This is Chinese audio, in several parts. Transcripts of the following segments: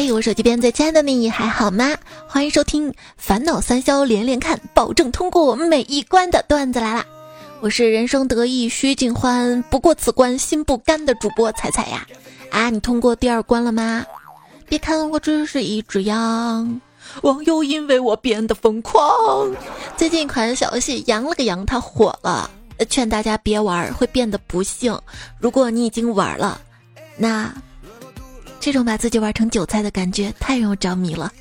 喂，我手机边最亲爱的你还好吗？欢迎收听烦恼三消连连看，保证通过每一关的段子来啦！我是人生得意须尽欢，不过此关心不甘的主播彩彩呀。啊，你通过第二关了吗？别看我只是一只羊，网友因为我变得疯狂。最近一款小游戏《羊了个羊》它火了，劝大家别玩，会变得不幸。如果你已经玩了，那。这种把自己玩成韭菜的感觉太让我着迷了。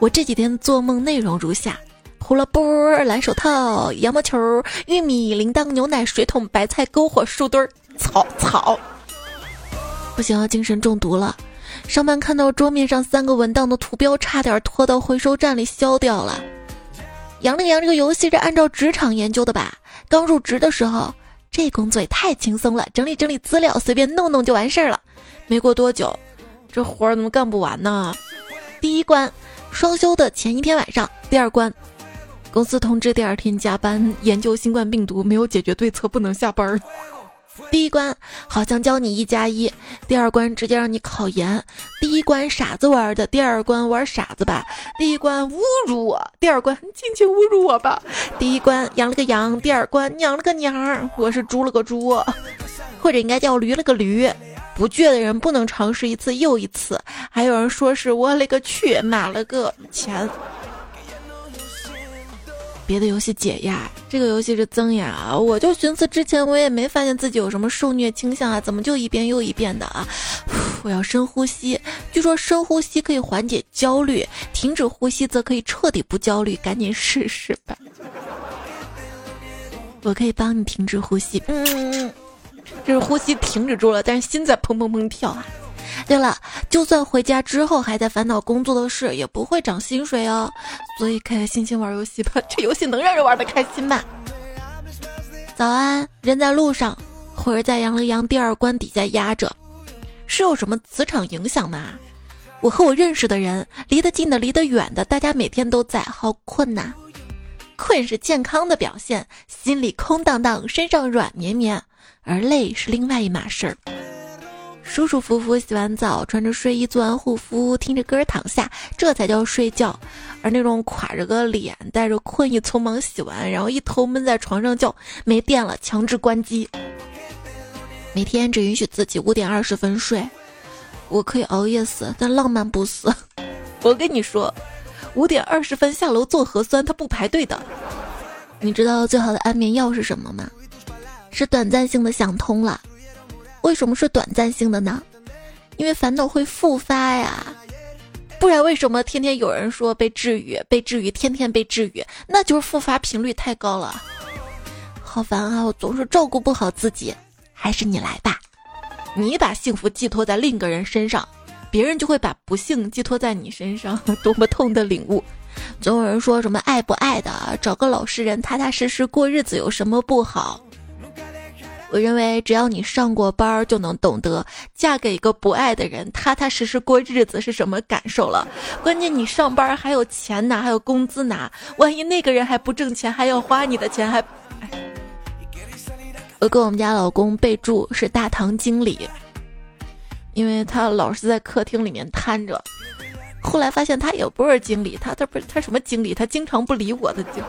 我这几天做梦内容如下：胡萝卜、蓝手套、羊毛球、玉米、铃铛、牛奶、水桶、白菜、篝火、树墩儿、草草。不行，精神中毒了。上班看到桌面上三个文档的图标，差点拖到回收站里消掉了。羊了个羊这个游戏是按照职场研究的吧？刚入职的时候，这工作也太轻松了，整理整理资料，随便弄弄就完事儿了。没过多久。这活儿怎么干不完呢？第一关，双休的前一天晚上；第二关，公司通知第二天加班研究新冠病毒，没有解决对策不能下班儿。第一关好像教你一加一，第二关直接让你考研。第一关傻子玩的，第二关玩傻子吧。第一关侮辱我，第二关尽情侮辱我吧。第一关养了个羊，第二关娘了个娘，我是猪了个猪，或者应该叫驴了个驴。不倔的人不能尝试一次又一次。还有人说是我勒个去，买了个钱。别的游戏解压，这个游戏是增压。我就寻思之前我也没发现自己有什么受虐倾向啊，怎么就一遍又一遍的啊？我要深呼吸，据说深呼吸可以缓解焦虑，停止呼吸则可以彻底不焦虑。赶紧试试吧，我可以帮你停止呼吸。嗯。就是呼吸停止住了，但是心在砰砰砰跳啊！对了，就算回家之后还在烦恼工作的事，也不会涨薪水哦。所以开开心心玩游戏吧，这游戏能让人玩的开心吗？早安，人在路上，或者在杨了羊第二关底下压着，是有什么磁场影响吗？我和我认识的人，离得近的，离得远的，大家每天都在，好困呐。困是健康的表现，心里空荡荡，身上软绵绵。而累是另外一码事儿，舒舒服服洗完澡，穿着睡衣做完护肤，听着歌躺下，这才叫睡觉。而那种垮着个脸，带着困意，匆忙洗完，然后一头闷在床上叫没电了，强制关机。每天只允许自己五点二十分睡，我可以熬夜死，但浪漫不死。我跟你说，五点二十分下楼做核酸，他不排队的。你知道最好的安眠药是什么吗？是短暂性的想通了，为什么是短暂性的呢？因为烦恼会复发呀，不然为什么天天有人说被治愈，被治愈，天天被治愈，那就是复发频率太高了。好烦啊！我总是照顾不好自己，还是你来吧。你把幸福寄托在另一个人身上，别人就会把不幸寄托在你身上。多么痛的领悟！总有人说什么爱不爱的，找个老实人踏踏实实过日子有什么不好？我认为，只要你上过班儿，就能懂得嫁给一个不爱的人，踏踏实实过日子是什么感受了。关键你上班还有钱拿，还有工资拿，万一那个人还不挣钱，还要花你的钱，还……我跟我们家老公备注是大堂经理，因为他老是在客厅里面瘫着。后来发现他也不是经理，他他不是他什么经理？他经常不理我的经。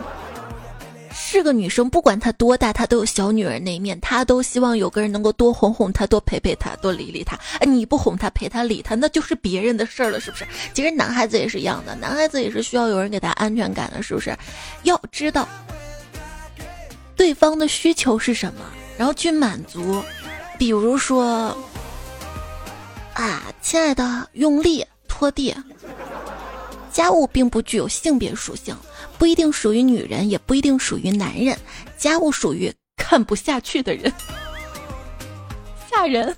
是个女生，不管她多大，她都有小女人那一面，她都希望有个人能够多哄哄她，多陪陪她，多理理她。哎，你不哄她，陪她，理她，那就是别人的事儿了，是不是？其实男孩子也是一样的，男孩子也是需要有人给他安全感的，是不是？要知道对方的需求是什么，然后去满足。比如说，啊，亲爱的，用力拖地。家务并不具有性别属性。不一定属于女人，也不一定属于男人。家务属于看不下去的人，吓人。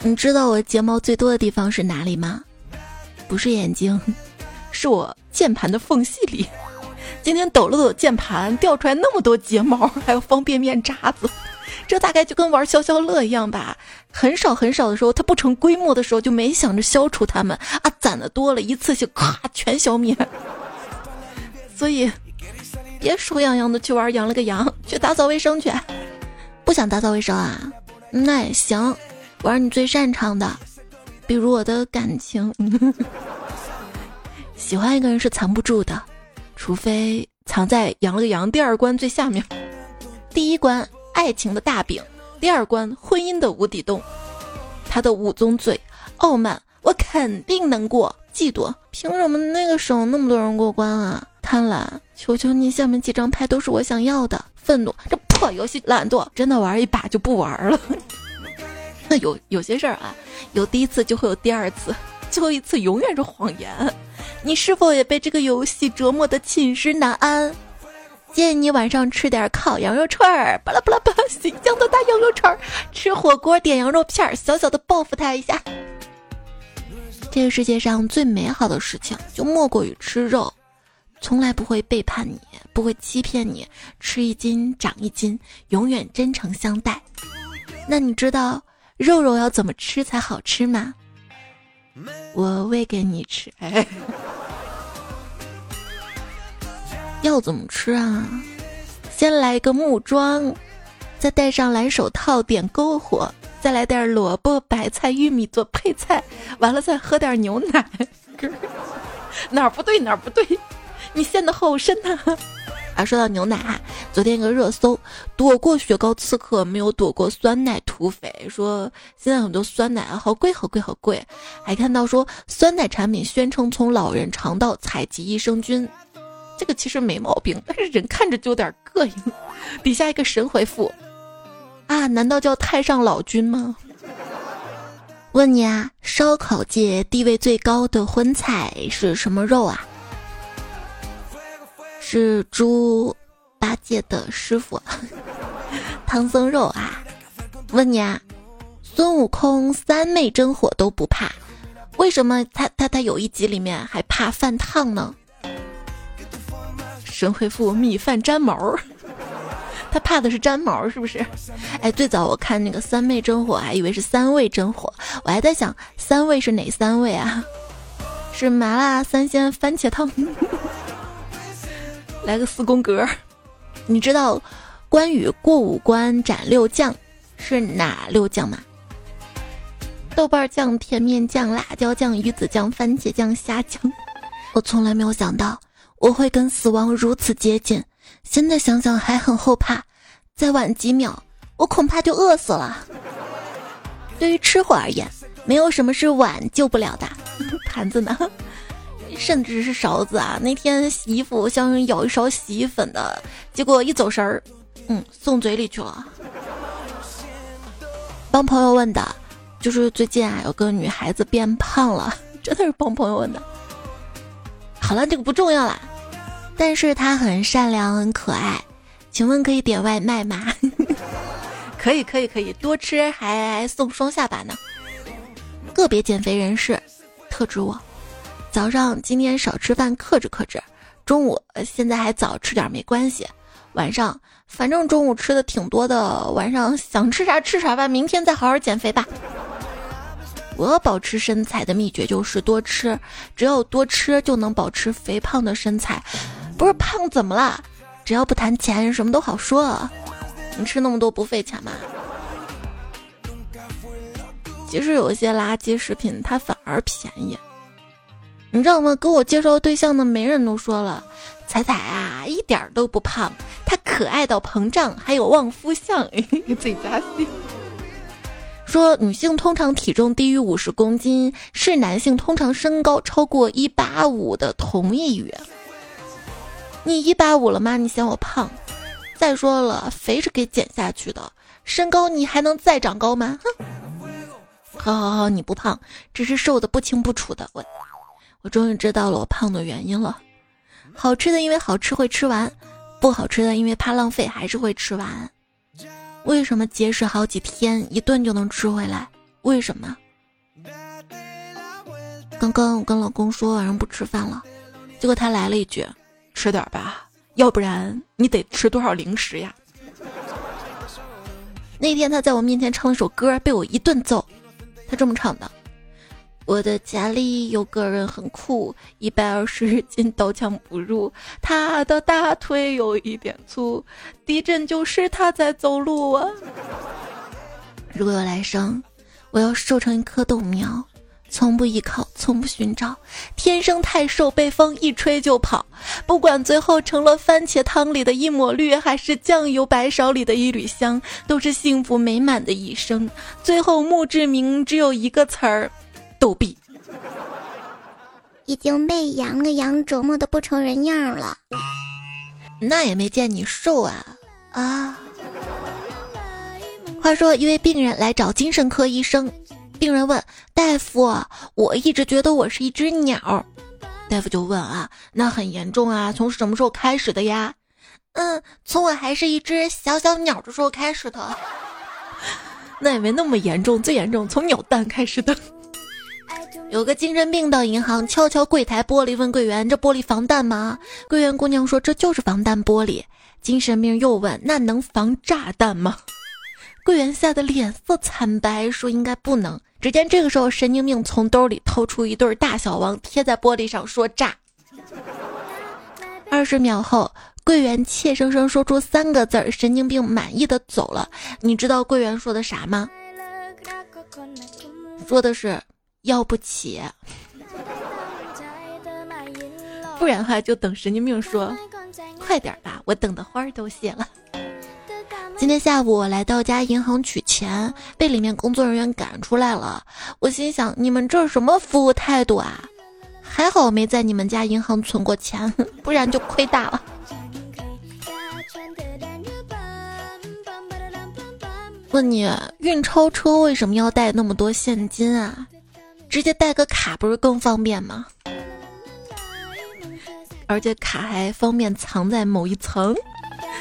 你知道我睫毛最多的地方是哪里吗？不是眼睛，是我键盘的缝隙里。今天抖了抖键盘，掉出来那么多睫毛，还有方便面渣子。这大概就跟玩消消乐一样吧，很少很少的时候，它不成规模的时候，就没想着消除它们啊，攒的多了，一次性咔全消灭。所以，别手痒痒的去玩养了个羊，去打扫卫生去。不想打扫卫生啊？那也行，玩你最擅长的，比如我的感情，喜欢一个人是藏不住的，除非藏在“羊了个羊”第二关最下面。第一关爱情的大饼，第二关婚姻的无底洞。他的五宗罪：傲慢，我肯定能过；嫉妒，凭什么那个省那么多人过关啊？贪婪，求求你，下面几张牌都是我想要的。愤怒，这破游戏；懒惰，真的玩一把就不玩了。那有有些事儿啊，有第一次就会有第二次，最后一次永远是谎言。你是否也被这个游戏折磨的寝食难安？建议你晚上吃点烤羊肉串儿，巴拉巴拉巴拉，新疆的大羊肉串儿，吃火锅点羊肉片儿，小小的报复他一下。这个世界上最美好的事情，就莫过于吃肉，从来不会背叛你，不会欺骗你，吃一斤长一斤，永远真诚相待。那你知道？肉肉要怎么吃才好吃吗？我喂给你吃。哎，要怎么吃啊？先来一个木桩，再戴上蓝手套点篝火，再来点萝卜、白菜、玉米做配菜，完了再喝点牛奶。哪儿不对哪儿不对，你陷得好深呐！啊，说到牛奶哈，昨天一个热搜，躲过雪糕刺客，没有躲过酸奶土匪。说现在很多酸奶啊，好贵好贵好贵。还看到说酸奶产品宣称从老人肠道采集益生菌，这个其实没毛病，但是人看着就有点膈应。底下一个神回复，啊，难道叫太上老君吗？问你啊，烧烤界地位最高的荤菜是什么肉啊？是猪八戒的师傅，唐僧肉啊！问你啊，孙悟空三昧真火都不怕，为什么他他他有一集里面还怕饭烫呢？神回复：米饭粘毛，他怕的是粘毛是不是？哎，最早我看那个三昧真火，还以为是三味真火，我还在想三味是哪三味啊？是麻辣三鲜番茄汤。来个四宫格，你知道关羽过五关斩六将是哪六将吗？豆瓣酱、甜面酱、辣椒酱、鱼子酱、番茄酱、虾酱。我从来没有想到我会跟死亡如此接近，现在想想还很后怕。再晚几秒，我恐怕就饿死了。对于吃货而言，没有什么是碗救不了的。盘子呢？甚至是勺子啊！那天洗衣服，想舀一勺洗衣粉的，结果一走神儿，嗯，送嘴里去了。帮朋友问的，就是最近啊，有个女孩子变胖了，真的是帮朋友问的。好了，这个不重要啦，但是他很善良，很可爱。请问可以点外卖吗？可以，可以，可以，多吃还送双下巴呢。个别减肥人士，特指我。早上今天少吃饭，克制克制。中午现在还早，吃点没关系。晚上反正中午吃的挺多的，晚上想吃啥吃啥吧。明天再好好减肥吧。我保持身材的秘诀就是多吃，只有多吃就能保持肥胖的身材。不是胖怎么了？只要不谈钱，什么都好说。你吃那么多不费钱吗？其实有些垃圾食品它反而便宜。你知道吗？给我介绍对象的媒人都说了，彩彩啊，一点都不胖，她可爱到膨胀，还有旺夫相，给自己加戏。说女性通常体重低于五十公斤，是男性通常身高超过一八五的同义语。你一八五了吗？你嫌我胖？再说了，肥是给减下去的，身高你还能再长高吗？哼！好好好，你不胖，只是瘦的不清不楚的我。我终于知道了我胖的原因了，好吃的因为好吃会吃完，不好吃的因为怕浪费还是会吃完。为什么节食好几天一顿就能吃回来？为什么？刚刚我跟老公说晚上不吃饭了，结果他来了一句：“吃点吧，要不然你得吃多少零食呀？”那天他在我面前唱了首歌，被我一顿揍。他这么唱的。我的家里有个人很酷，一百二十斤刀枪不入。他的大腿有一点粗，地震就是他在走路啊。如果有来生，我要瘦成一棵豆苗，从不依靠，从不寻找，天生太瘦，被风一吹就跑。不管最后成了番茄汤里的一抹绿，还是酱油白勺里的一缕香，都是幸福美满的一生。最后墓志铭只有一个词儿：逗比。已经被羊了羊折磨的不成人样了，那也没见你瘦啊啊！话说，一位病人来找精神科医生，病人问大夫：“我一直觉得我是一只鸟。”大夫就问啊：“那很严重啊，从什么时候开始的呀？”嗯，从我还是一只小小鸟的时候开始的。那也没那么严重，最严重从鸟蛋开始的。有个精神病到银行，敲敲柜台玻璃，问柜员：“这玻璃防弹吗？”柜员姑娘说：“这就是防弹玻璃。”精神病又问：“那能防炸弹吗？”柜员吓得脸色惨白，说：“应该不能。”只见这个时候，神经病从兜里掏出一对大小王，贴在玻璃上，说：“炸。”二十秒后，柜员怯生生说出三个字儿，神经病满意的走了。你知道柜员说的啥吗？说的是。要不起，不然的话就等神经病说，快点吧，我等的花儿都谢了。今天下午我来到家银行取钱，被里面工作人员赶出来了。我心想，你们这什么服务态度啊？还好我没在你们家银行存过钱，不然就亏大了。问你，运钞车为什么要带那么多现金啊？直接带个卡不是更方便吗？而且卡还方便藏在某一层。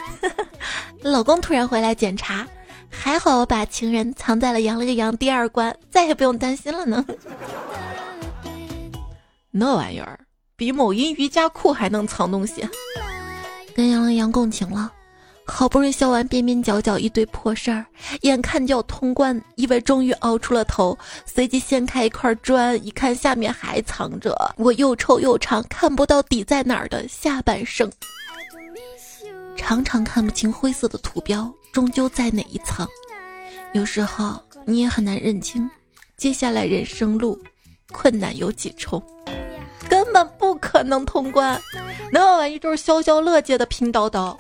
老公突然回来检查，还好我把情人藏在了羊了个羊第二关，再也不用担心了呢。那玩意儿比某音瑜伽裤还能藏东西。跟羊了羊共情了。好不容易消完边边角角一堆破事儿，眼看就要通关，以为终于熬出了头，随即掀开一块砖，一看下面还藏着我又臭又长、看不到底在哪儿的下半生。常常看不清灰色的图标终究在哪一层，有时候你也很难认清，接下来人生路困难有几重，根本不可能通关。那玩意就是消消乐界的拼刀刀。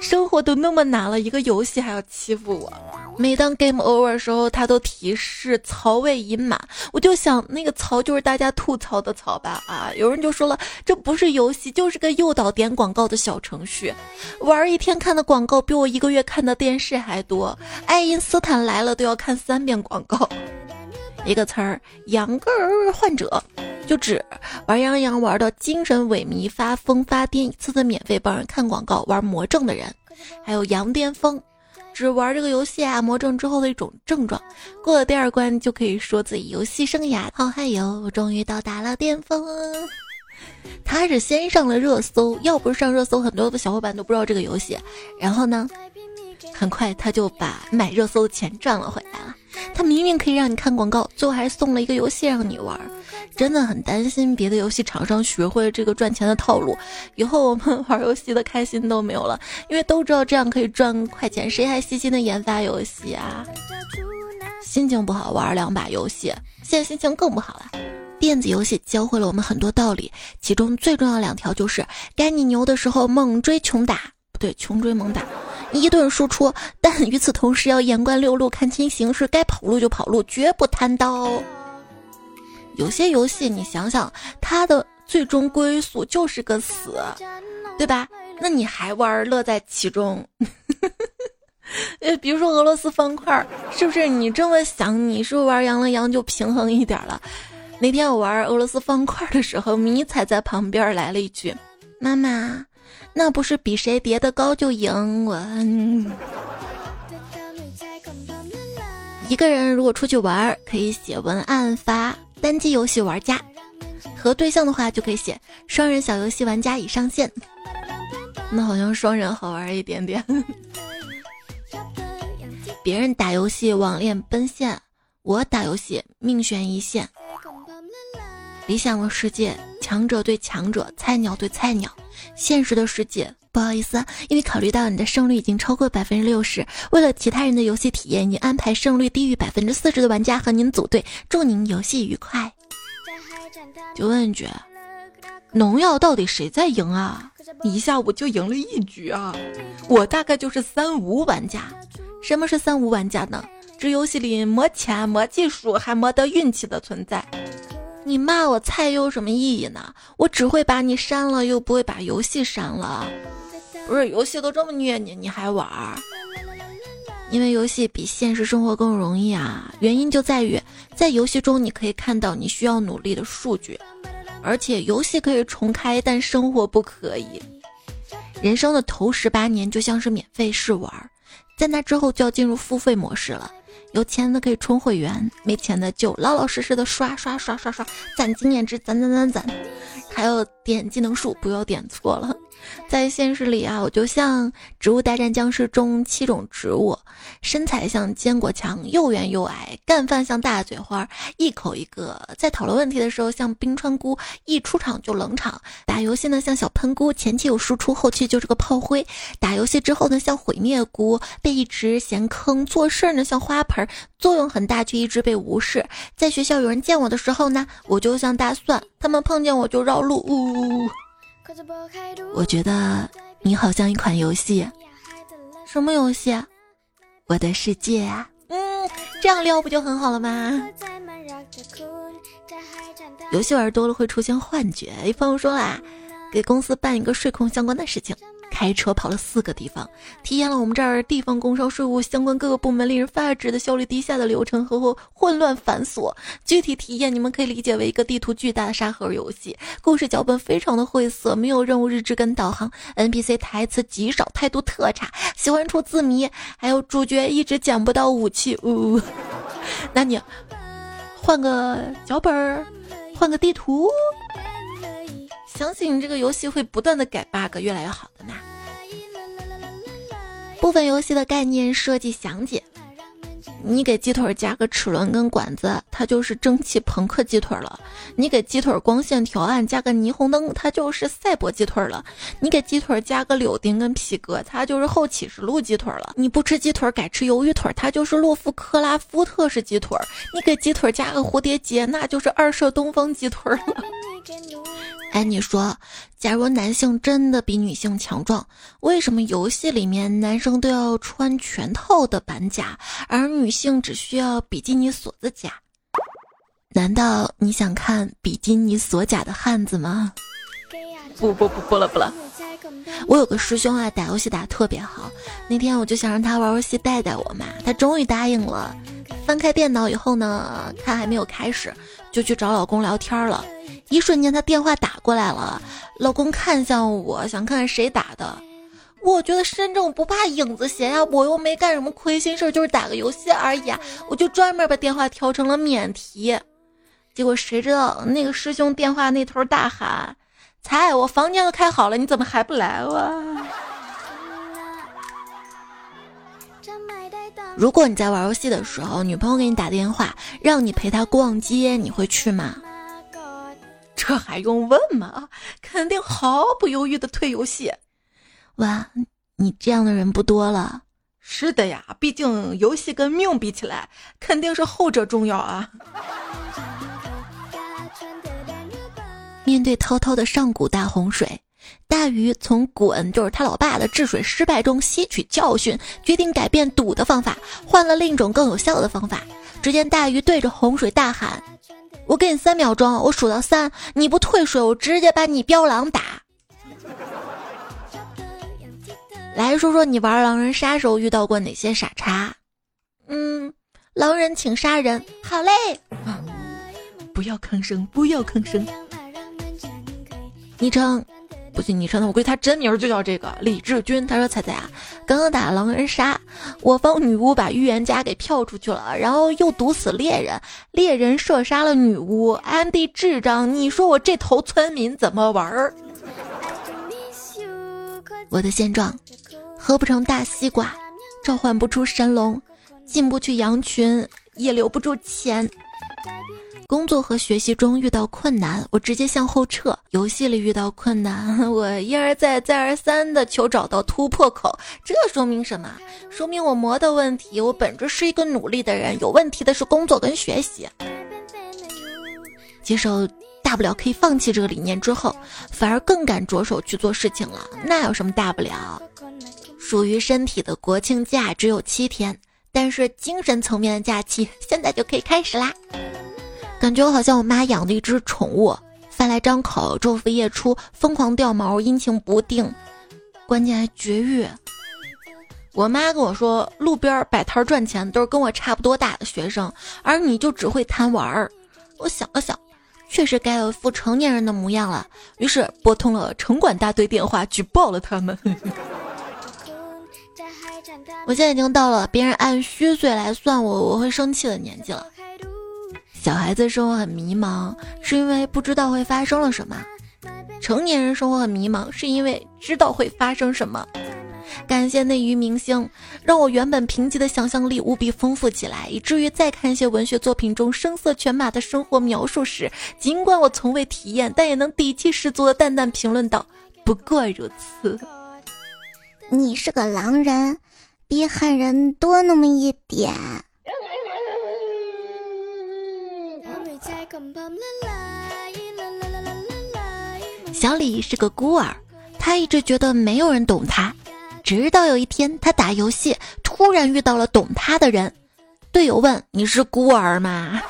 生活都那么难了，一个游戏还要欺负我。每当 game over 时候，它都提示槽位已满，我就想那个槽就是大家吐槽的槽吧？啊，有人就说了，这不是游戏，就是个诱导点广告的小程序。玩一天看的广告比我一个月看的电视还多。爱因斯坦来了都要看三遍广告。一个词儿，羊个儿患者，就指玩羊羊玩到精神萎靡、发疯发癫，一次次免费帮人看广告、玩魔怔的人。还有羊癫疯，只玩这个游戏啊魔怔之后的一种症状。过了第二关就可以说自己游戏生涯好嗨哟，终于到达了巅峰。他是先上了热搜，要不是上热搜，很多的小伙伴都不知道这个游戏。然后呢，很快他就把买热搜的钱赚了回来了。他明明可以让你看广告，最后还送了一个游戏让你玩，真的很担心别的游戏厂商学会这个赚钱的套路，以后我们玩游戏的开心都没有了，因为都知道这样可以赚快钱，谁还细心的研发游戏啊？心情不好玩两把游戏，现在心情更不好了。电子游戏教会了我们很多道理，其中最重要两条就是：该你牛的时候猛追穷打，不对，穷追猛打。一顿输出，但与此同时要眼观六路，看清形势，该跑路就跑路，绝不贪刀。有些游戏你想想，它的最终归宿就是个死，对吧？那你还玩，乐在其中。呃，比如说俄罗斯方块，是不是？你这么想，你是不是玩羊了羊就平衡一点了？那天我玩俄罗斯方块的时候，迷彩在旁边来了一句：“妈妈。”那不是比谁叠的高就赢我。一个人如果出去玩，可以写文案发；单机游戏玩家和对象的话，就可以写双人小游戏玩家已上线。那好像双人好玩一点点。别人打游戏网恋奔现，我打游戏命悬一线。理想的世界，强者对强者，菜鸟对菜鸟。现实的世界，不好意思，因为考虑到你的胜率已经超过百分之六十，为了其他人的游戏体验，已安排胜率低于百分之四十的玩家和您组队。祝您游戏愉快。就问一句：农药到底谁在赢啊？你一下午就赢了一局啊！我大概就是三无玩家。什么是三无玩家呢？这游戏里没钱、没技术，还没得运气的存在。你骂我菜又有什么意义呢？我只会把你删了，又不会把游戏删了。不是游戏都这么虐你，你还玩？因为游戏比现实生活更容易啊。原因就在于，在游戏中你可以看到你需要努力的数据，而且游戏可以重开，但生活不可以。人生的头十八年就像是免费试玩，在那之后就要进入付费模式了。有钱的可以充会员，没钱的就老老实实的刷刷刷刷刷，攒经验值，攒攒攒攒，还有点技能树，不要点错了。在现实里啊，我就像《植物大战僵尸》中七种植物，身材像坚果墙，又圆又矮，干饭像大嘴花，一口一个。在讨论问题的时候像冰川菇，一出场就冷场。打游戏呢像小喷菇，前期有输出，后期就是个炮灰。打游戏之后呢像毁灭菇，被一直嫌坑。做事呢像花盆，作用很大却一直被无视。在学校有人见我的时候呢，我就像大蒜，他们碰见我就绕路。呜呜呜。我觉得你好像一款游戏，什么游戏？我的世界啊！嗯，这样撩不就很好了吗？游戏玩多了会出现幻觉。一朋友说啦，给公司办一个税控相关的事情。开车跑了四个地方，体验了我们这儿地方工商税务相关各个部门令人发指的效率低下的流程和混乱繁琐。具体体验你们可以理解为一个地图巨大的沙盒游戏，故事脚本非常的晦涩，没有任务日志跟导航，NPC 台词极少，态度特差，喜欢出字谜，还有主角一直捡不到武器。呜，那你换个脚本儿，换个地图。相信你这个游戏会不断的改 bug，越来越好的呢。部分游戏的概念设计详解，你给鸡腿加个齿轮跟管子，它就是蒸汽朋克鸡腿了；你给鸡腿光线调暗，加个霓虹灯，它就是赛博鸡腿了；你给鸡腿加个柳丁跟皮革，它就是后启示录鸡腿了；你不吃鸡腿改吃鱿鱼腿，它就是洛夫克拉夫特式鸡腿；你给鸡腿加个蝴蝶结，那就是二射东方鸡腿了。哎，你说，假如男性真的比女性强壮，为什么游戏里面男生都要穿全套的板甲，而女性只需要比基尼锁子甲？难道你想看比基尼锁甲的汉子吗？不不不不了不了。我有个师兄啊，打游戏打特别好，那天我就想让他玩游戏带带我嘛，他终于答应了。翻开电脑以后呢，看还没有开始，就去找老公聊天了。一瞬间，他电话打过来了，老公看向我，想看看谁打的。我觉得身正不怕影子斜呀，我又没干什么亏心事儿，就是打个游戏而已啊。我就专门把电话调成了免提，结果谁知道那个师兄电话那头大喊：“才，我房间都开好了，你怎么还不来哇？”如果你在玩游戏的时候，女朋友给你打电话让你陪她逛街，你会去吗？这还用问吗？肯定毫不犹豫的退游戏。哇，你这样的人不多了。是的呀，毕竟游戏跟命比起来，肯定是后者重要啊。面对滔滔的上古大洪水，大鱼从滚就是他老爸的治水失败中吸取教训，决定改变堵的方法，换了另一种更有效的方法。只见大鱼对着洪水大喊。我给你三秒钟，我数到三，你不退水，我直接把你标狼打。来说说你玩狼人杀时候遇到过哪些傻叉？嗯，狼人请杀人，好嘞。不要吭声，不要吭声。昵称。不信你说呢？我估计他真名就叫这个李志军。他说：“彩彩啊，刚刚打狼人杀，我方女巫把预言家给票出去了，然后又毒死猎人，猎人射杀了女巫。MD 智障，你说我这头村民怎么玩儿？我的现状，喝不成大西瓜，召唤不出神龙，进不去羊群，也留不住钱。”工作和学习中遇到困难，我直接向后撤；游戏里遇到困难，我一而再、再而三的求找到突破口。这说明什么？说明我魔的问题。我本质是一个努力的人，有问题的是工作跟学习。接受大不了可以放弃这个理念之后，反而更敢着手去做事情了。那有什么大不了？属于身体的国庆假只有七天，但是精神层面的假期现在就可以开始啦。感觉我好像我妈养的一只宠物，饭来张口，昼伏夜出，疯狂掉毛，阴晴不定，关键还绝育。我妈跟我说，路边摆摊赚钱都是跟我差不多大的学生，而你就只会贪玩儿。我想了想，确实该有一副成年人的模样了，于是拨通了城管大队电话，举报了他们。我现在已经到了别人按虚岁来算我我会生气的年纪了。小孩子生活很迷茫，是因为不知道会发生了什么；成年人生活很迷茫，是因为知道会发生什么。感谢内娱明星，让我原本贫瘠的想象力无比丰富起来，以至于在看一些文学作品中声色犬马的生活描述时，尽管我从未体验，但也能底气十足的淡淡评论道：“不过如此。”你是个狼人，比狠人多那么一点。小李是个孤儿，他一直觉得没有人懂他。直到有一天，他打游戏突然遇到了懂他的人。队友问：“你是孤儿吗？”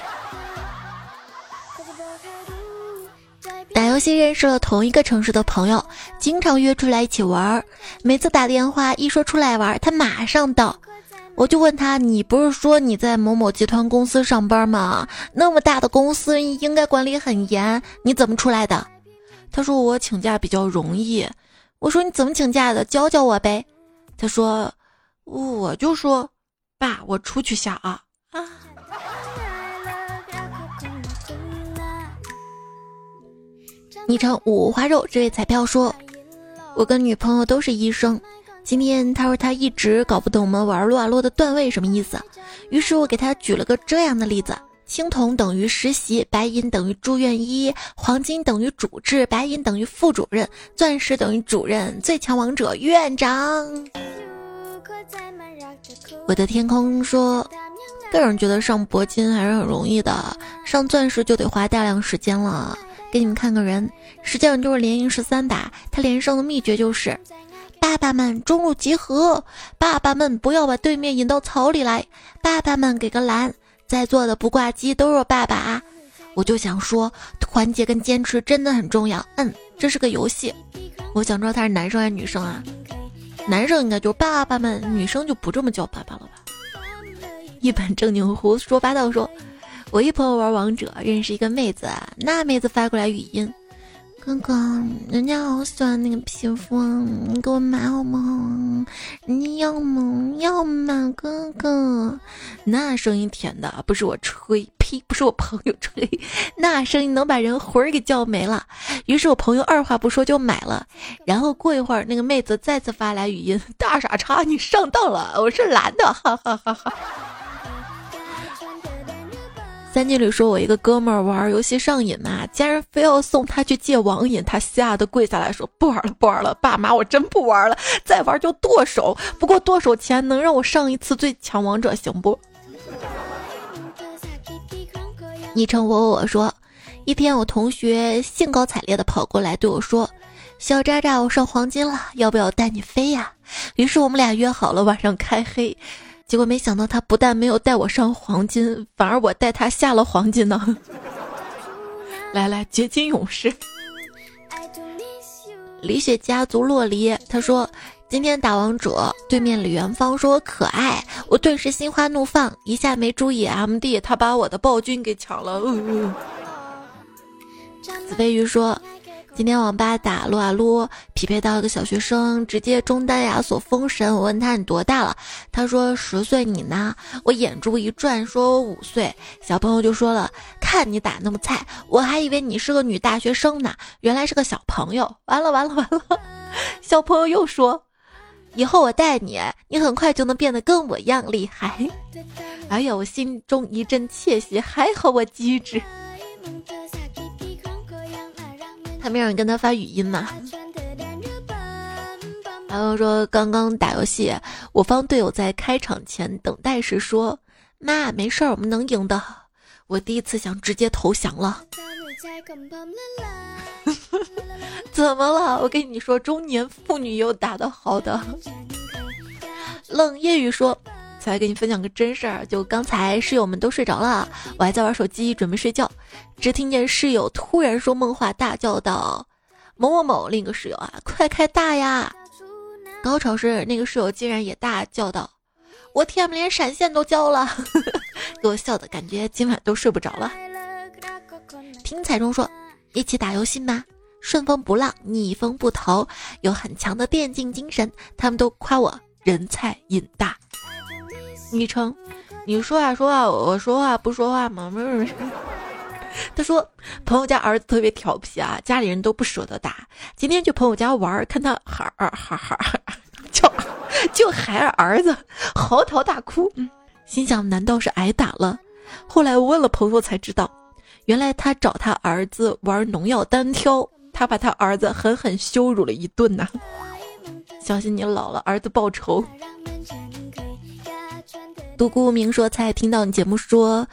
打游戏认识了同一个城市的朋友，经常约出来一起玩。每次打电话一说出来玩，他马上到。我就问他：“你不是说你在某某集团公司上班吗？那么大的公司应该管理很严，你怎么出来的？”他说：“我请假比较容易。”我说：“你怎么请假的？教教我呗。”他说：“我就说，爸，我出去下啊啊！”昵称五花肉这位彩票说：“我跟女朋友都是医生，今天他说他一直搞不懂我们玩撸啊撸的段位什么意思，于是我给他举了个这样的例子：青铜等于实习，白银等于住院医，黄金等于主治，白银等于副主任，钻石等于主任，最强王者院长。”我的天空说：“个人觉得上铂金还是很容易的，上钻石就得花大量时间了。给你们看个人，实际上就是连赢十三把。他连胜的秘诀就是：爸爸们中路集合，爸爸们不要把对面引到草里来，爸爸们给个蓝，在座的不挂机都是爸爸啊！我就想说，团结跟坚持真的很重要。嗯，这是个游戏，我想知道他是男生还是女生啊？”男生应该就是爸爸们，女生就不这么叫爸爸了吧？一本正经胡说八道说，我一朋友玩王者，认识一个妹子，那妹子发过来语音。哥哥，人家好喜欢那个皮肤，你给我买好不好？你要吗？要吗，哥哥？那声音甜的，不是我吹，呸，不是我朋友吹，那声音能把人魂儿给叫没了。于是我朋友二话不说就买了。然后过一会儿，那个妹子再次发来语音：大傻叉，你上当了，我是蓝的，哈哈哈哈。三金里说：“我一个哥们儿玩游戏上瘾嘛，家人非要送他去戒网瘾，他吓得跪下来说：不玩了，不玩了，爸妈，我真不玩了，再玩就剁手。不过剁手前能让我上一次最强王者行不？”昵称我我说：“一天我同学兴高采烈的跑过来对我说：小渣渣，我上黄金了，要不要带你飞呀？于是我们俩约好了晚上开黑。”结果没想到，他不但没有带我上黄金，反而我带他下了黄金呢。来来，掘金勇士，李雪家族洛离，他说今天打王者，对面李元芳说我可爱，我顿时心花怒放，一下没注意 M D，他把我的暴君给抢了。紫飞鱼说。今天网吧打撸啊撸，匹配到一个小学生，直接中单亚索封神。我问他你多大了，他说十岁，你呢？我眼珠一转，说我五岁。小朋友就说了，看你打那么菜，我还以为你是个女大学生呢，原来是个小朋友。完了完了完了，小朋友又说，以后我带你，你很快就能变得跟我一样厉害。哎呀，我心中一阵窃喜，还好我机智。还没让人跟他发语音嘛？然后说刚刚打游戏，我方队友在开场前等待时说：“妈，没事儿，我们能赢的。”我第一次想直接投降了，怎么了？我跟你说，中年妇女有打得好的。冷夜雨说：“才给你分享个真事儿，就刚才室友们都睡着了，我还在玩手机准备睡觉，只听见室友突然说梦话，大叫道：‘某某某，另一个室友啊，快开大呀！’高潮时，那个室友竟然也大叫道：‘我天，连闪现都交了！’ 给我笑的感觉今晚都睡不着了。听彩中说，一起打游戏吗？顺风不浪，逆风不逃，有很强的电竞精神，他们都夸我。”人菜瘾大，昵称，你说话说话，我说话不说话吗？没有。他说朋友家儿子特别调皮啊，家里人都不舍得打。今天去朋友家玩，看他孩儿喊喊叫就孩儿子，嚎啕大哭。心想难道是挨打了？后来问了朋友才知道，原来他找他儿子玩农药单挑，他把他儿子狠狠羞辱了一顿呐。小心你老了，儿子报仇。独孤明说：“才听到你节目说，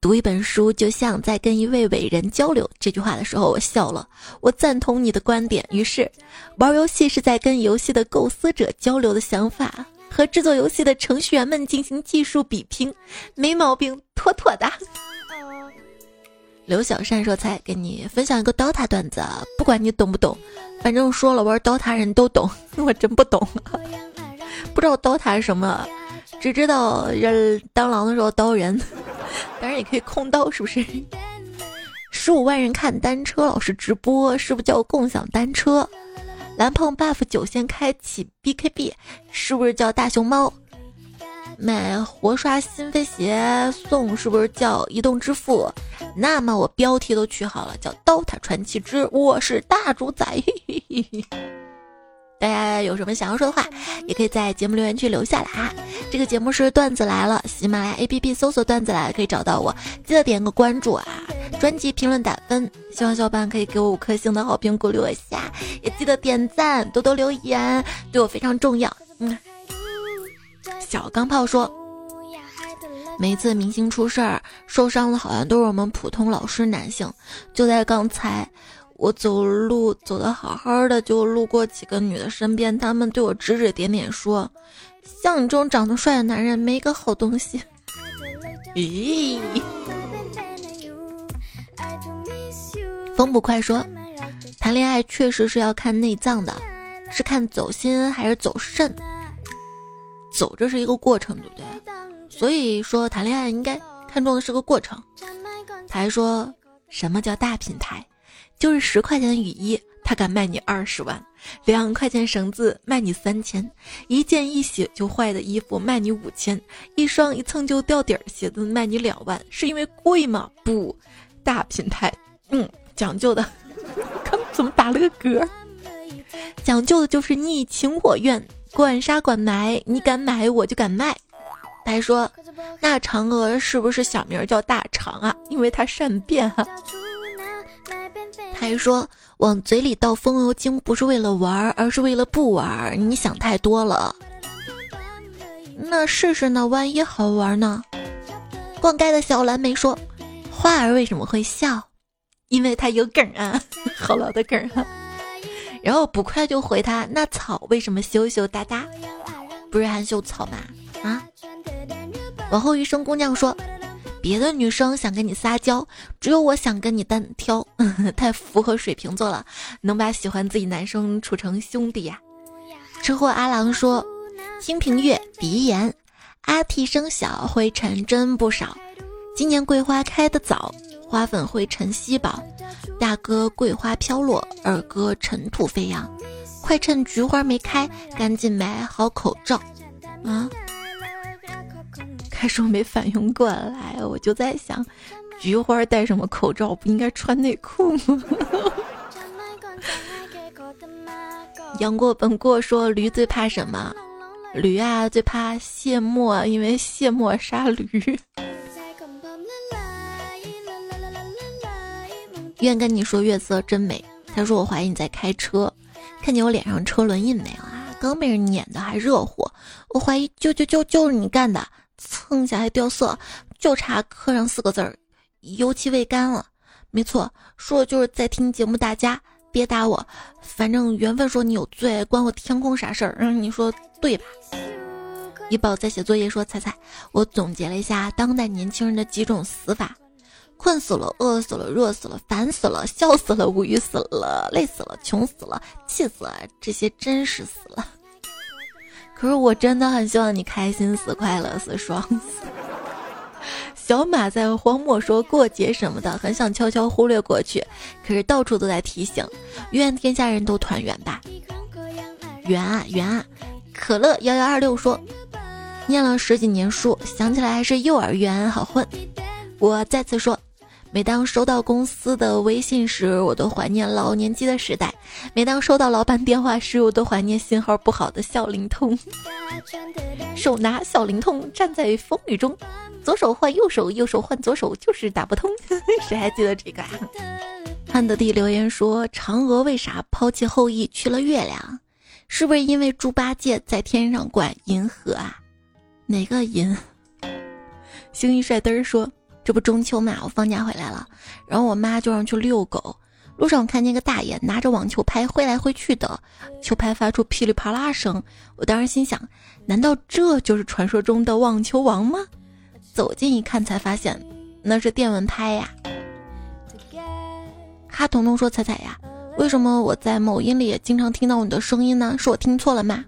读一本书就像在跟一位伟人交流。”这句话的时候，我笑了。我赞同你的观点。于是，玩游戏是在跟游戏的构思者交流的想法，和制作游戏的程序员们进行技术比拼，没毛病，妥妥的。刘小善说：“才给你分享一个 DOTA 段子，不管你懂不懂，反正说了玩 DOTA 人都懂。我真不懂，不知道 DOTA 是什么，只知道人当狼的时候刀人，当然也可以控刀，是不是？十五万人看单车老师直播，是不是叫共享单车？蓝胖 buff 九仙开启 BKB，是不是叫大熊猫？”买活刷新飞鞋送是不是叫移动支付？那么我标题都取好了，叫《刀塔传奇之我是大主宰》。大家有什么想要说的话，也可以在节目留言区留下来啊。这个节目是段子来了，喜马拉雅 APP 搜索“段子来了”可以找到我，记得点个关注啊。专辑评论打分，希望小伙伴可以给我五颗星的好评鼓励我一下，也记得点赞，多多留言，对我非常重要。嗯。小钢炮说：“每次明星出事儿受伤了，好像都是我们普通老实男性。就在刚才，我走路走的好好的，就路过几个女的身边，她们对我指指点点，说：像你这种长得帅的男人，没一个好东西。咦？风不快说，谈恋爱确实是要看内脏的，是看走心还是走肾？”走，这是一个过程，对不对？所以说谈恋爱应该看重的是个过程。他还说什么叫大品牌？就是十块钱的雨衣，他敢卖你二十万；两块钱绳子卖你三千；一件一洗就坏的衣服卖你五千；一双一蹭就掉底儿鞋子卖你两万。是因为贵吗？不，大品牌，嗯，讲究的。刚怎么打了个嗝？讲究的就是你情我愿。管杀管埋，你敢买我就敢卖。他还说，那嫦娥是不是小名叫大肠啊？因为它善变啊。他还说，往嘴里倒风油精不是为了玩，而是为了不玩。你想太多了。那试试呢？万一好玩呢？灌溉的小蓝莓说，花儿为什么会笑？因为它有梗啊，好老的梗啊。然后捕快就回他：“那草为什么羞羞答答？不是含羞草吗？”啊！往后余生姑娘说：“别的女生想跟你撒娇，只有我想跟你单挑，太符合水瓶座了，能把喜欢自己男生处成兄弟呀。”吃货阿郎说：“清平乐，鼻炎，阿嚏声小，灰尘真不少。今年桂花开得早。”花粉灰尘稀薄，大哥桂花飘落，二哥尘土飞扬，快趁菊花没开，赶紧买好口罩啊！开始我没反应过来，我就在想，菊花戴什么口罩？不应该穿内裤吗？杨过本过说，驴最怕什么？驴啊，最怕卸磨，因为卸磨杀驴。愿跟你说月色真美。他说我怀疑你在开车，看见我脸上车轮印没有啊？刚被人碾的还热乎，我怀疑就就就就是你干的，蹭一下还掉色，就差刻上四个字儿，油漆未干了。没错，说的就是在听节目，大家别打我，反正缘分说你有罪，关我天空啥事儿？嗯，你说对吧？一宝在写作业说：“彩彩，我总结了一下当代年轻人的几种死法：困死了、饿死了、热死了、烦死了、笑死了、无语死了、累死了、穷死了、气死了，这些真是死了。可是我真的很希望你开心死、快乐死、爽死。”小马在荒漠说过节什么的，很想悄悄忽略过去，可是到处都在提醒，愿天下人都团圆吧。圆啊圆啊！可乐幺幺二六说。念了十几年书，想起来还是幼儿园好混。我再次说，每当收到公司的微信时，我都怀念老年机的时代；每当收到老板电话时，我都怀念信号不好的小灵通。手拿小灵通，站在风雨中，左手换右手，右手换左手，就是打不通。谁还记得这个啊？汉德帝留言说：“嫦娥为啥抛弃后羿去了月亮？是不是因为猪八戒在天上管银河啊？”哪个银？星一帅嘚儿说：“这不中秋嘛，我放假回来了，然后我妈就让去遛狗。路上我看见个大爷拿着网球拍挥来挥去的，球拍发出噼里啪啦声。我当时心想：难道这就是传说中的网球王吗？走近一看，才发现那是电蚊拍呀。”哈彤彤说：“彩彩呀，为什么我在某音里也经常听到你的声音呢？是我听错了吗？”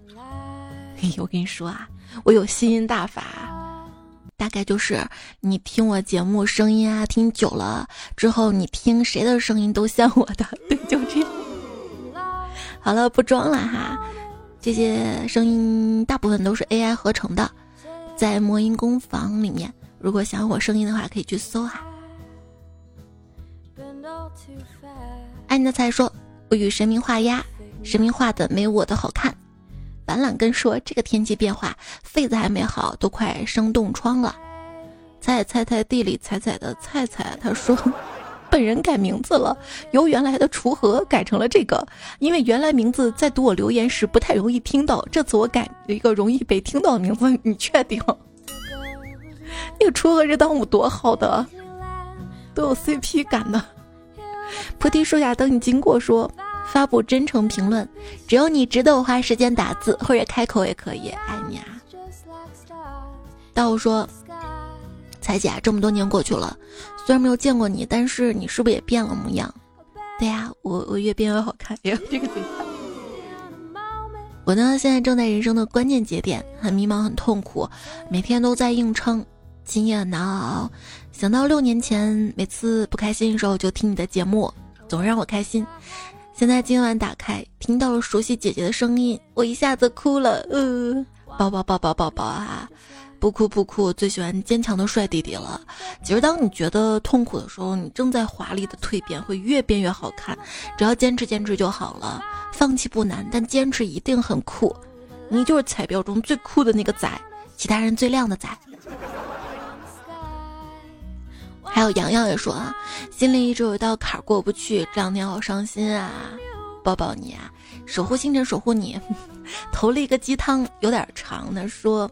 嘿，我跟你说啊。我有吸音大法，大概就是你听我节目声音啊，听久了之后，你听谁的声音都像我的，对，就这样。好了，不装了哈，这些声音大部分都是 AI 合成的，在魔音工坊里面，如果想要我声音的话，可以去搜哈。爱你的菜说，我与神明画押，神明画的没我的好看。板蓝根说：“这个天气变化，痱子还没好，都快生冻疮了。”菜菜菜地里采采的菜菜，他说：“ 本人改名字了，由原来的锄禾改成了这个，因为原来名字在读我留言时不太容易听到，这次我改了一个容易被听到的名字。你确定？那个锄禾日当午多好的，都有 CP 感的。菩提树下等你经过说。”发布真诚评论，只有你值得我花时间打字或者开口也可以，爱你啊！道说，彩姐这么多年过去了，虽然没有见过你，但是你是不是也变了模样？对呀，我我越变越好看。我呢，现在正在人生的关键节点，很迷茫，很痛苦，每天都在硬撑，今夜难熬。想到六年前，每次不开心的时候就听你的节目，总让我开心。现在今晚打开，听到了熟悉姐姐的声音，我一下子哭了。呃，抱抱抱抱抱抱啊！不哭不哭，我最喜欢坚强的帅弟弟了。其实当你觉得痛苦的时候，你正在华丽的蜕变，会越变越好看。只要坚持坚持就好了。放弃不难，但坚持一定很酷。你就是彩票中最酷的那个仔，其他人最靓的仔。还有洋洋也说啊，心里一直有一道坎过不去，这两天好伤心啊，抱抱你啊，守护星辰，守护你，投了一个鸡汤，有点长的说。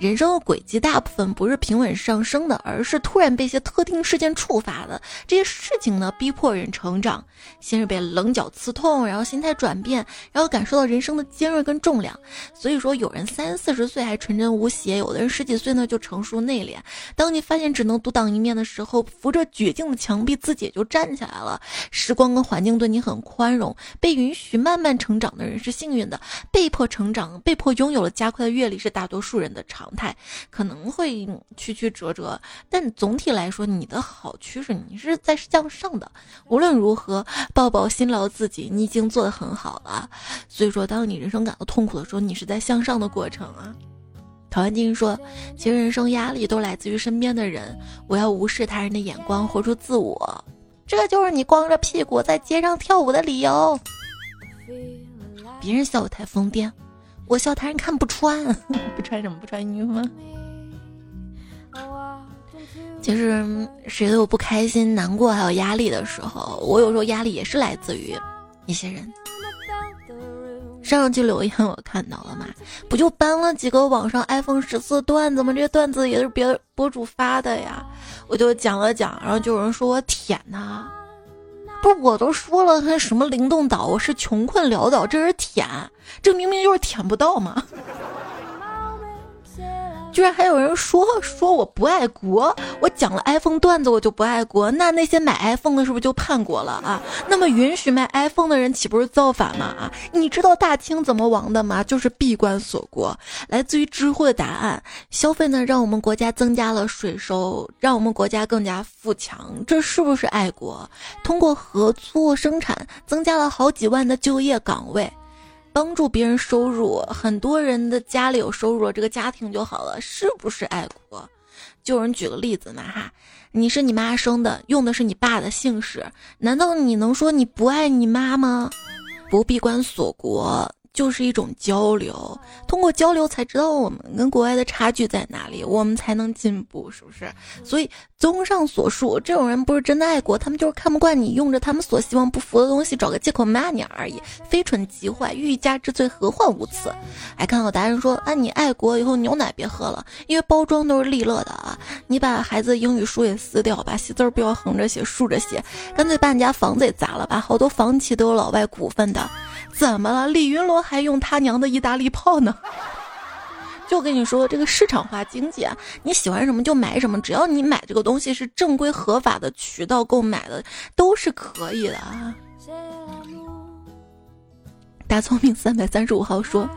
人生的轨迹大部分不是平稳上升的，而是突然被一些特定事件触发的。这些事情呢，逼迫人成长，先是被棱角刺痛，然后心态转变，然后感受到人生的尖锐跟重量。所以说，有人三四十岁还纯真无邪，有的人十几岁呢就成熟内敛。当你发现只能独当一面的时候，扶着绝境的墙壁，自己也就站起来了。时光跟环境对你很宽容，被允许慢慢成长的人是幸运的，被迫成长、被迫拥有了加快的阅历是大多数人的常。态可能会曲曲折折，但总体来说，你的好趋势，你是在向上的。无论如何，抱抱辛劳自己，你已经做得很好了。所以说，当你人生感到痛苦的时候，你是在向上的过程啊。陶安静说：“其实人生压力都来自于身边的人，我要无视他人的眼光，活出自我，这就是你光着屁股在街上跳舞的理由。别人笑我太疯癫。”我笑他人看不穿，不穿什么不穿衣服吗？其 实谁都有不开心、难过还有压力的时候，我有时候压力也是来自于一些人。上上期留言我看到了嘛？不就搬了几个网上 iPhone 十四段子吗？这些段子也是别的博主发的呀，我就讲了讲，然后就有人说我舔呐，不，我都说了，他什么灵动岛，我是穷困潦倒，这是舔，这明明就是舔不到嘛。居然还有人说说我不爱国，我讲了 iPhone 段子我就不爱国，那那些买 iPhone 的是不是就叛国了啊？那么允许卖 iPhone 的人岂不是造反吗？啊，你知道大清怎么亡的吗？就是闭关锁国。来自于知乎的答案：消费呢，让我们国家增加了税收，让我们国家更加富强，这是不是爱国？通过合作生产，增加了好几万的就业岗位。帮助别人收入，很多人的家里有收入，这个家庭就好了，是不是爱国？就有人举个例子嘛哈，你是你妈生的，用的是你爸的姓氏，难道你能说你不爱你妈吗？不闭关锁国。就是一种交流，通过交流才知道我们跟国外的差距在哪里，我们才能进步，是不是？所以综上所述，这种人不是真的爱国，他们就是看不惯你用着他们所希望不服的东西，找个借口骂你而已，非蠢即坏，欲加之罪，何患无辞？哎，看到答案说，啊，你爱国以后牛奶别喝了，因为包装都是利乐的啊，你把孩子英语书也撕掉，把写字不要横着写，竖着写，干脆把你家房子也砸了吧，好多房企都有老外股份的。怎么了？李云龙还用他娘的意大利炮呢？就跟你说，这个市场化经济啊，你喜欢什么就买什么，只要你买这个东西是正规合法的渠道购买的，都是可以的啊。大聪明三百三十五号说：“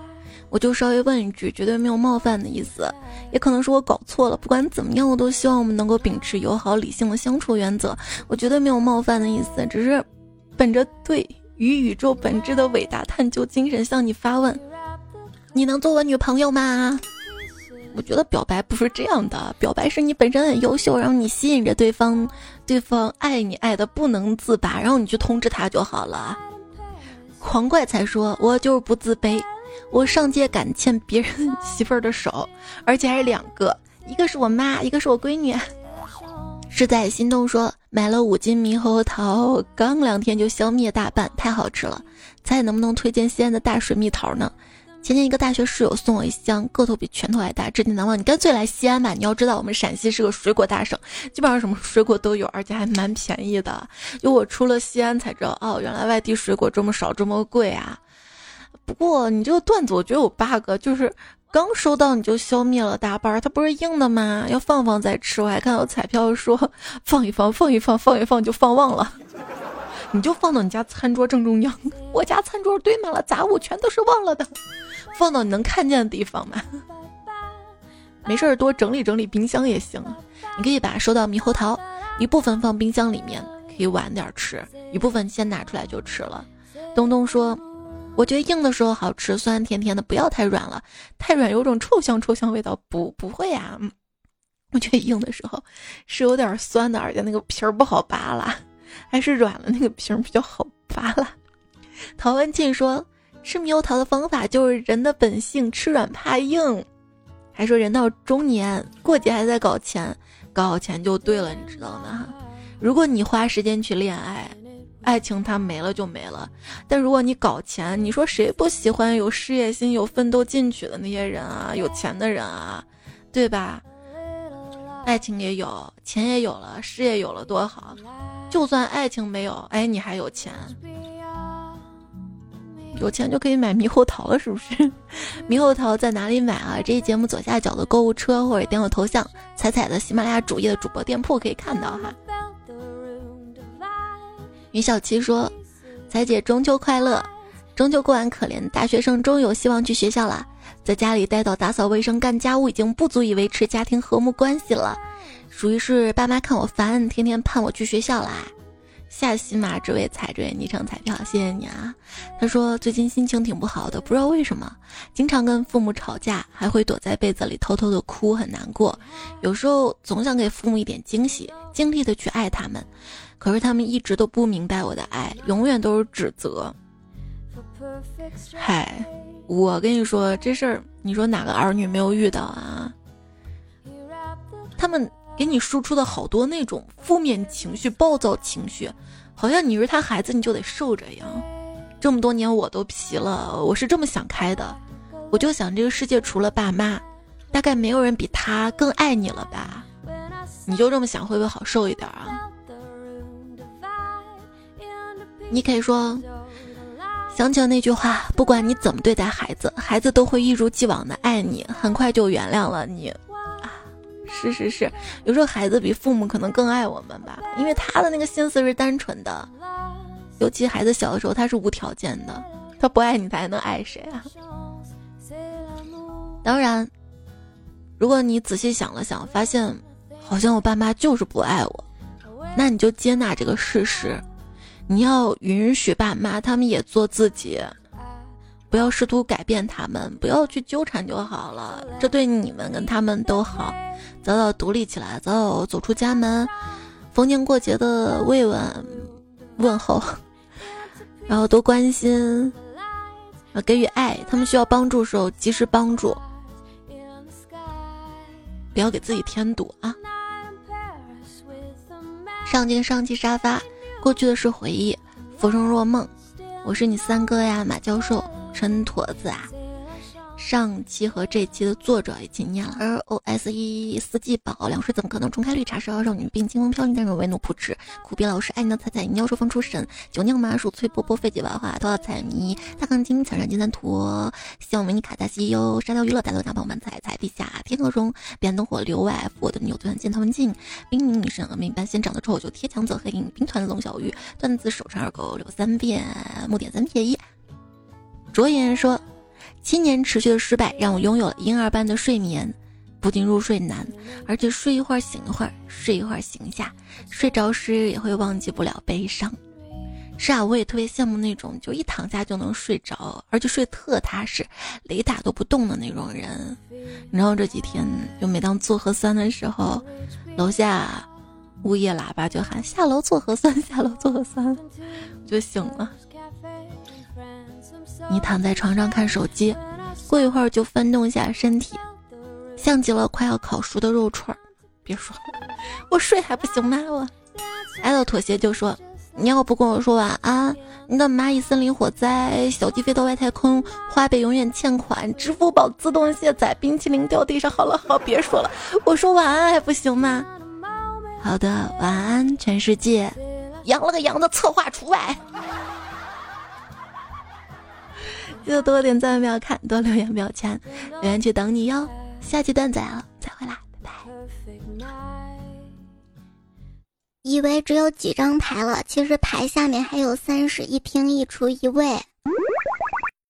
我就稍微问一句，绝对没有冒犯的意思，也可能是我搞错了。不管怎么样，我都希望我们能够秉持友好理性的相处原则。我绝对没有冒犯的意思，只是本着对。”与宇宙本质的伟大探究精神向你发问：你能做我女朋友吗？我觉得表白不是这样的，表白是你本身很优秀，然后你吸引着对方，对方爱你爱的不能自拔，然后你去通知他就好了。狂怪才说，我就是不自卑，我上街敢牵别人媳妇儿的手，而且还是两个，一个是我妈，一个是我闺女。是在心动说买了五斤猕猴桃，刚两天就消灭大半，太好吃了。猜能不能推荐西安的大水蜜桃呢？前天一个大学室友送我一箱，个头比拳头还大，至今难忘。你干脆来西安吧，你要知道我们陕西是个水果大省，基本上什么水果都有，而且还蛮便宜的。就我出了西安才知道，哦，原来外地水果这么少，这么贵啊。不过你这个段子我觉得有 bug，就是。刚收到你就消灭了大半儿，它不是硬的吗？要放放再吃。我还看到彩票说放一放，放一放，放一放就放忘了。你就放到你家餐桌正中央。我家餐桌堆满了杂物，全都是忘了的。放到你能看见的地方嘛。没事儿多整理整理冰箱也行。你可以把收到猕猴桃一部分放冰箱里面，可以晚点吃，一部分先拿出来就吃了。东东说。我觉得硬的时候好吃，酸酸甜甜的，不要太软了，太软有种臭香臭香味道。不，不会呀，我觉得硬的时候是有点酸的，而且那个皮儿不好扒拉，还是软了那个皮儿比较好扒拉。陶文静说，吃猕猴桃的方法就是人的本性，吃软怕硬。还说人到中年过节还在搞钱，搞钱就对了，你知道吗？如果你花时间去恋爱。爱情它没了就没了，但如果你搞钱，你说谁不喜欢有事业心、有奋斗进取的那些人啊？有钱的人啊，对吧？爱情也有，钱也有了，事业有了多好。就算爱情没有，哎，你还有钱，有钱就可以买猕猴桃了，是不是？猕猴桃在哪里买啊？这一节目左下角的购物车，或者点我头像彩彩的喜马拉雅主页的主播店铺可以看到哈。于小七说：“彩姐中秋快乐！中秋过完，可怜大学生终有希望去学校了。在家里待到打扫卫生、干家务，已经不足以维持家庭和睦关系了。属于是爸妈看我烦，天天盼我去学校啦。”下西马这位彩这位昵称彩票，谢谢你啊！他说最近心情挺不好的，不知道为什么，经常跟父母吵架，还会躲在被子里偷偷的哭，很难过。有时候总想给父母一点惊喜，尽力的去爱他们。可是他们一直都不明白我的爱，永远都是指责。嗨，我跟你说这事儿，你说哪个儿女没有遇到啊？他们给你输出的好多那种负面情绪、暴躁情绪，好像你是他孩子你就得受着一样。这么多年我都皮了，我是这么想开的，我就想这个世界除了爸妈，大概没有人比他更爱你了吧？你就这么想会不会好受一点啊？你可以说，想起了那句话，不管你怎么对待孩子，孩子都会一如既往的爱你，很快就原谅了你。啊，是是是，有时候孩子比父母可能更爱我们吧，因为他的那个心思是单纯的，尤其孩子小的时候，他是无条件的，他不爱你，他还能爱谁啊？当然，如果你仔细想了想，发现好像我爸妈就是不爱我，那你就接纳这个事实。你要允许爸妈他们也做自己，不要试图改变他们，不要去纠缠就好了。这对你们跟他们都好，早早独立起来，早早走出家门，逢年过节的慰问问候，然后多关心，给予爱。他们需要帮助的时候及时帮助。不要给自己添堵啊！上进上期沙发，过去的是回忆，浮生若梦。我是你三哥呀，马教授，陈驼子啊。上期和这期的作者一起念了，R O S E 四季宝凉水怎么可能重开绿茶？少少女病清风飘零，但是唯奴不止。苦逼老师爱你的彩彩，妖兽风出神，酒酿麻薯脆波波费解娃娃，头号彩迷大钢筋，抢上金三坨，希望美女卡达西哟，沙雕娱乐大头大棒棒彩彩陛下，天鹅绒，彼岸灯火留外，我的扭断见他们近，冰凝女神峨眉般先长得丑就贴墙走黑影，兵团龙小玉，段子手长二狗留三遍，木点三撇一，卓言说。七年持续的失败让我拥有了婴儿般的睡眠，不仅入睡难，而且睡一会儿醒一会儿，睡一会儿醒一下，睡着时也会忘记不了悲伤。是啊，我也特别羡慕那种就一躺下就能睡着，而且睡特踏实，雷打都不动的那种人。然后这几天就每当做核酸的时候，楼下物业喇叭就喊下楼做核酸，下楼做核酸，就醒了。你躺在床上看手机，过一会儿就翻动一下身体，像极了快要烤熟的肉串儿。别说，我睡还不行吗？我挨到妥协就说，你要不跟我说晚安，你的蚂蚁森林火灾，小鸡飞到外太空，花呗永远欠款，支付宝自动卸载，冰淇淋掉地上。好了好，别说了，我说晚安还不行吗？好的，晚安全世界，养了个羊的策划除外。记得多点赞，不要看，多留言不要签，留言区等你哟。下期段子来了，再会啦，拜拜。以为只有几张牌了，其实牌下面还有三室一厅一厨一卫。